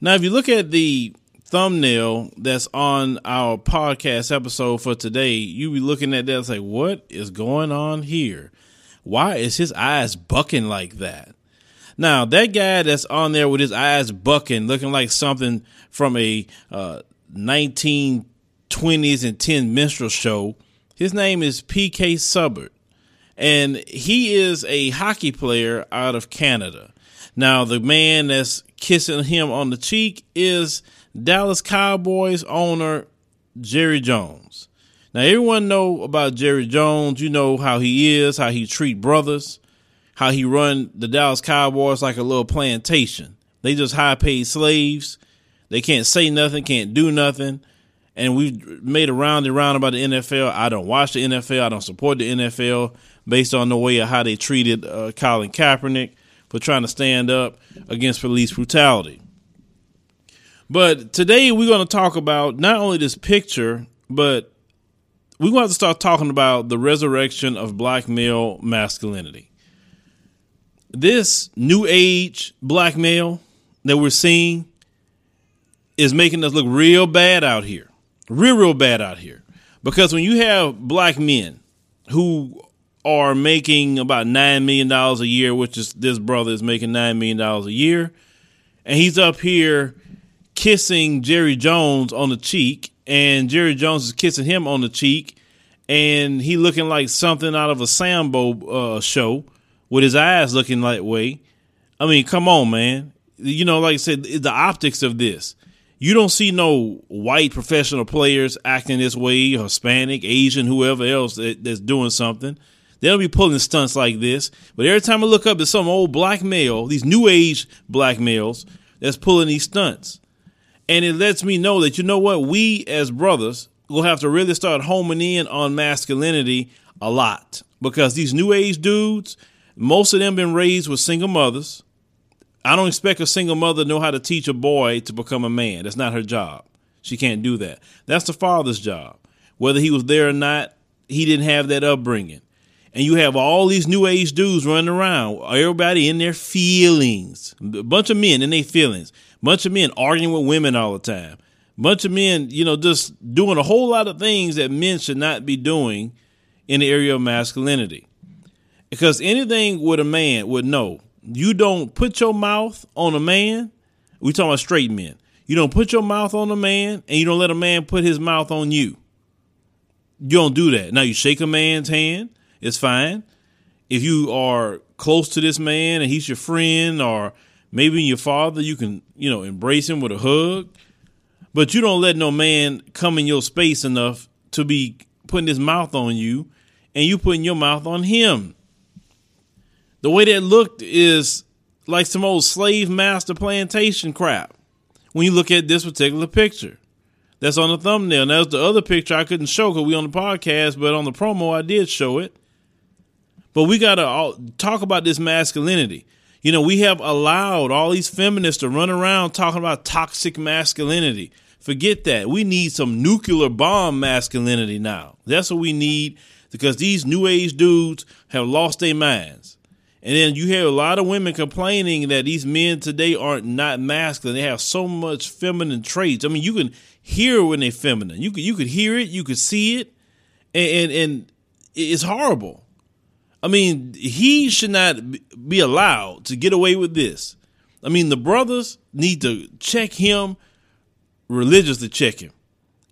Now, if you look at the thumbnail that's on our podcast episode for today, you be looking at that and say, what is going on here? Why is his eyes bucking like that? Now, that guy that's on there with his eyes bucking, looking like something from a uh, 1920s and 10 minstrel show, his name is PK Subban. And he is a hockey player out of Canada. Now, the man that's kissing him on the cheek is Dallas Cowboys owner Jerry Jones. Now, everyone know about Jerry Jones. You know how he is, how he treat brothers, how he run the Dallas Cowboys like a little plantation. They just high paid slaves. They can't say nothing, can't do nothing. And we've made a round and round about the NFL. I don't watch the NFL. I don't support the NFL based on the way of how they treated uh, Colin Kaepernick for trying to stand up against police brutality. But today we're going to talk about not only this picture, but we're going to, to start talking about the resurrection of black male masculinity. This new age black male that we're seeing is making us look real bad out here. Real, real bad out here. Because when you have black men who are making about $9 million a year, which is this brother is making $9 million a year, and he's up here kissing Jerry Jones on the cheek, and Jerry Jones is kissing him on the cheek, and he looking like something out of a Sambo uh, show with his eyes looking that way. I mean, come on, man. You know, like I said, the optics of this. You don't see no white professional players acting this way, Hispanic, Asian, whoever else that, that's doing something. They don't be pulling stunts like this. But every time I look up, there's some old black male, these new age black males, that's pulling these stunts. And it lets me know that, you know what, we as brothers will have to really start homing in on masculinity a lot. Because these new age dudes, most of them been raised with single mothers. I don't expect a single mother to know how to teach a boy to become a man. That's not her job. She can't do that. That's the father's job. Whether he was there or not, he didn't have that upbringing. And you have all these new age dudes running around, everybody in their feelings, a bunch of men in their feelings. Bunch of men arguing with women all the time. Bunch of men, you know, just doing a whole lot of things that men should not be doing in the area of masculinity. Because anything with a man would know, you don't put your mouth on a man. We talking about straight men. You don't put your mouth on a man, and you don't let a man put his mouth on you. You don't do that. Now you shake a man's hand, it's fine. If you are close to this man and he's your friend, or maybe your father, you can, you know, embrace him with a hug. But you don't let no man come in your space enough to be putting his mouth on you and you putting your mouth on him. The way that looked is like some old slave master plantation crap when you look at this particular picture. That's on the thumbnail. Now, that's the other picture I couldn't show because we on the podcast, but on the promo I did show it. But we got to talk about this masculinity. You know, we have allowed all these feminists to run around talking about toxic masculinity. Forget that. We need some nuclear bomb masculinity now. That's what we need because these new age dudes have lost their minds. And then you hear a lot of women complaining that these men today aren't not masculine. They have so much feminine traits. I mean, you can hear when they're feminine. You could you could hear it, you could see it, and and, and it's horrible. I mean, he should not be allowed to get away with this. I mean, the brothers need to check him religiously, check him,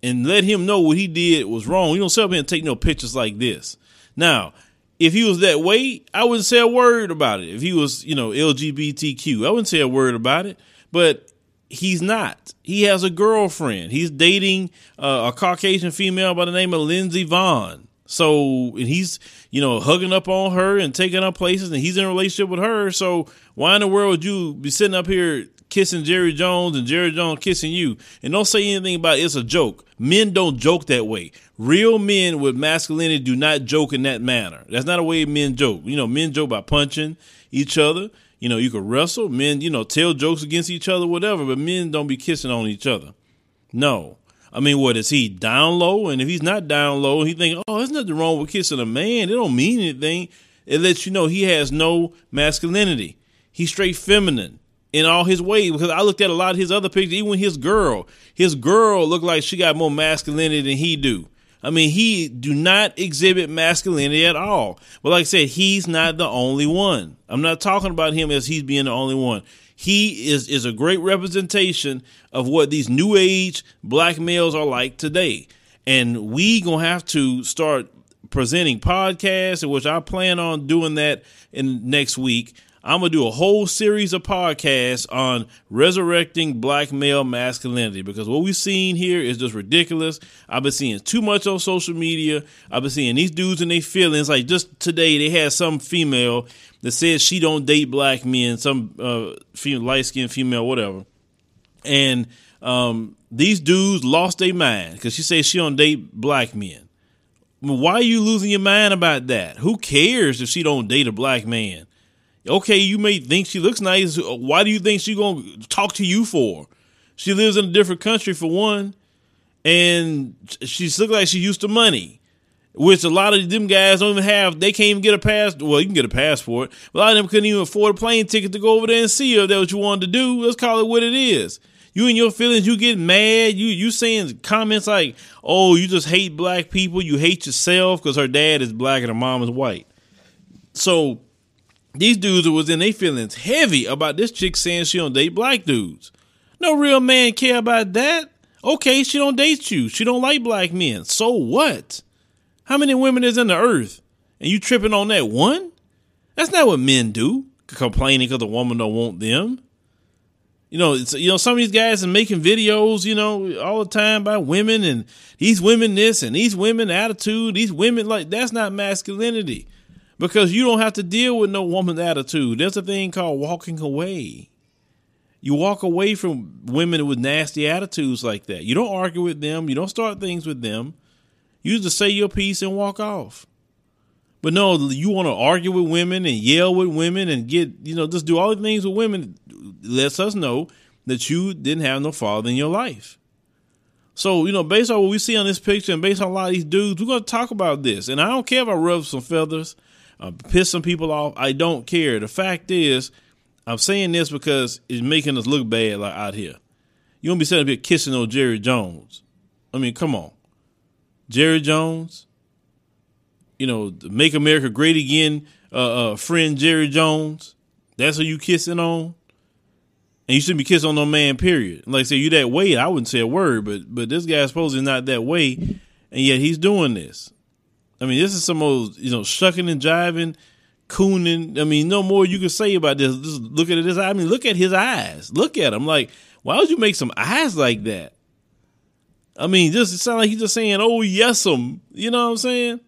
and let him know what he did was wrong. You don't sit up here and take no pictures like this. Now, if he was that way, I wouldn't say a word about it. If he was, you know, LGBTQ, I wouldn't say a word about it. But he's not. He has a girlfriend. He's dating uh, a Caucasian female by the name of Lindsey Vonn. So and he's you know hugging up on her and taking up places, and he's in a relationship with her. So why in the world would you be sitting up here kissing Jerry Jones and Jerry Jones kissing you? And don't say anything about it. it's a joke. Men don't joke that way. Real men with masculinity do not joke in that manner. That's not a way men joke. You know, men joke by punching each other. You know, you can wrestle. Men, you know, tell jokes against each other, whatever. But men don't be kissing on each other. No. I mean, what is he down low? And if he's not down low, he think, oh, there's nothing wrong with kissing a man. It don't mean anything. It lets you know he has no masculinity. He's straight feminine. in all his ways because I looked at a lot of his other pictures, even his girl. His girl looked like she got more masculinity than he do. I mean, he do not exhibit masculinity at all. But like I said, he's not the only one. I'm not talking about him as he's being the only one. He is is a great representation of what these new age black males are like today. And we gonna have to start presenting podcasts, in which I plan on doing that in next week I'm gonna do a whole series of podcasts on resurrecting black male masculinity because what we've seen here is just ridiculous. I've been seeing too much on social media. I've been seeing these dudes and their feelings. Like just today, they had some female that said she don't date black men, some uh, light skinned female, whatever, and um, these dudes lost their mind because she says she don't date black men. Why are you losing your mind about that? Who cares if she don't date a black man? Okay, you may think she looks nice. Why do you think she gonna talk to you for? She lives in a different country for one, and she looks like she used to money, which a lot of them guys don't even have. They can't even get a pass. Well, you can get a passport. But a lot of them couldn't even afford a plane ticket to go over there and see her. If that's what you wanted to do. Let's call it what it is. You and your feelings, you get mad. You you saying comments like, "Oh, you just hate black people. You hate yourself because her dad is black and her mom is white." So these dudes was in their feelings heavy about this chick saying she don't date black dudes. No real man care about that. Okay, she don't date you. She don't like black men. So what? How many women is in the earth? And you tripping on that one? That's not what men do. Complaining because the woman don't want them. You know, it's, you know, some of these guys are making videos, you know, all the time by women and these women this and these women attitude, these women like that's not masculinity because you don't have to deal with no woman's attitude. There's a thing called walking away. You walk away from women with nasty attitudes like that. You don't argue with them. You don't start things with them. You just say your piece and walk off. But no, you want to argue with women and yell with women and get, you know, just do all the things with women. Lets us know that you didn't have no father in your life. So, you know, based on what we see on this picture and based on a lot of these dudes, we're going to talk about this. And I don't care if I rub some feathers uh, piss some people off. I don't care. The fact is, I'm saying this because it's making us look bad like out here. You won't be sitting up here kissing on Jerry Jones. I mean, come on. Jerry Jones, you know, Make America Great Again, uh, uh, friend Jerry Jones. That's who you kissing on. And you shouldn't be kissing on no man, period. Like I say, you that way, I wouldn't say a word, but but this guy's supposedly not that way, and yet he's doing this. I mean, this is some old, you know, shucking and jiving, cooning. I mean, no more you can say about this. Just look at this. I mean, look at his eyes. Look at him. Like, why would you make some eyes like that? I mean, just it sounds like he's just saying, "Oh yes, um," you know what I'm saying?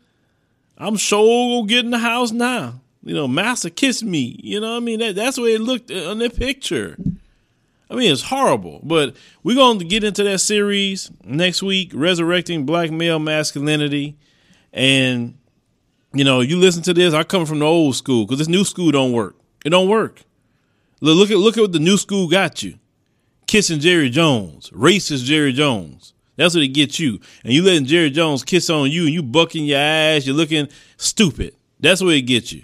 I'm sure gonna get in the house now. You know, master kiss me. You know what I mean? That that's the way it looked on that picture. I mean, it's horrible. But we're going to get into that series next week, resurrecting black male masculinity. And you know, you listen to this. I come from the old school because this new school don't work. It don't work. Look at look at what the new school got you. Kissing Jerry Jones, racist Jerry Jones. That's what it gets you. And you letting Jerry Jones kiss on you and you bucking your ass, you're looking stupid. That's what it gets you.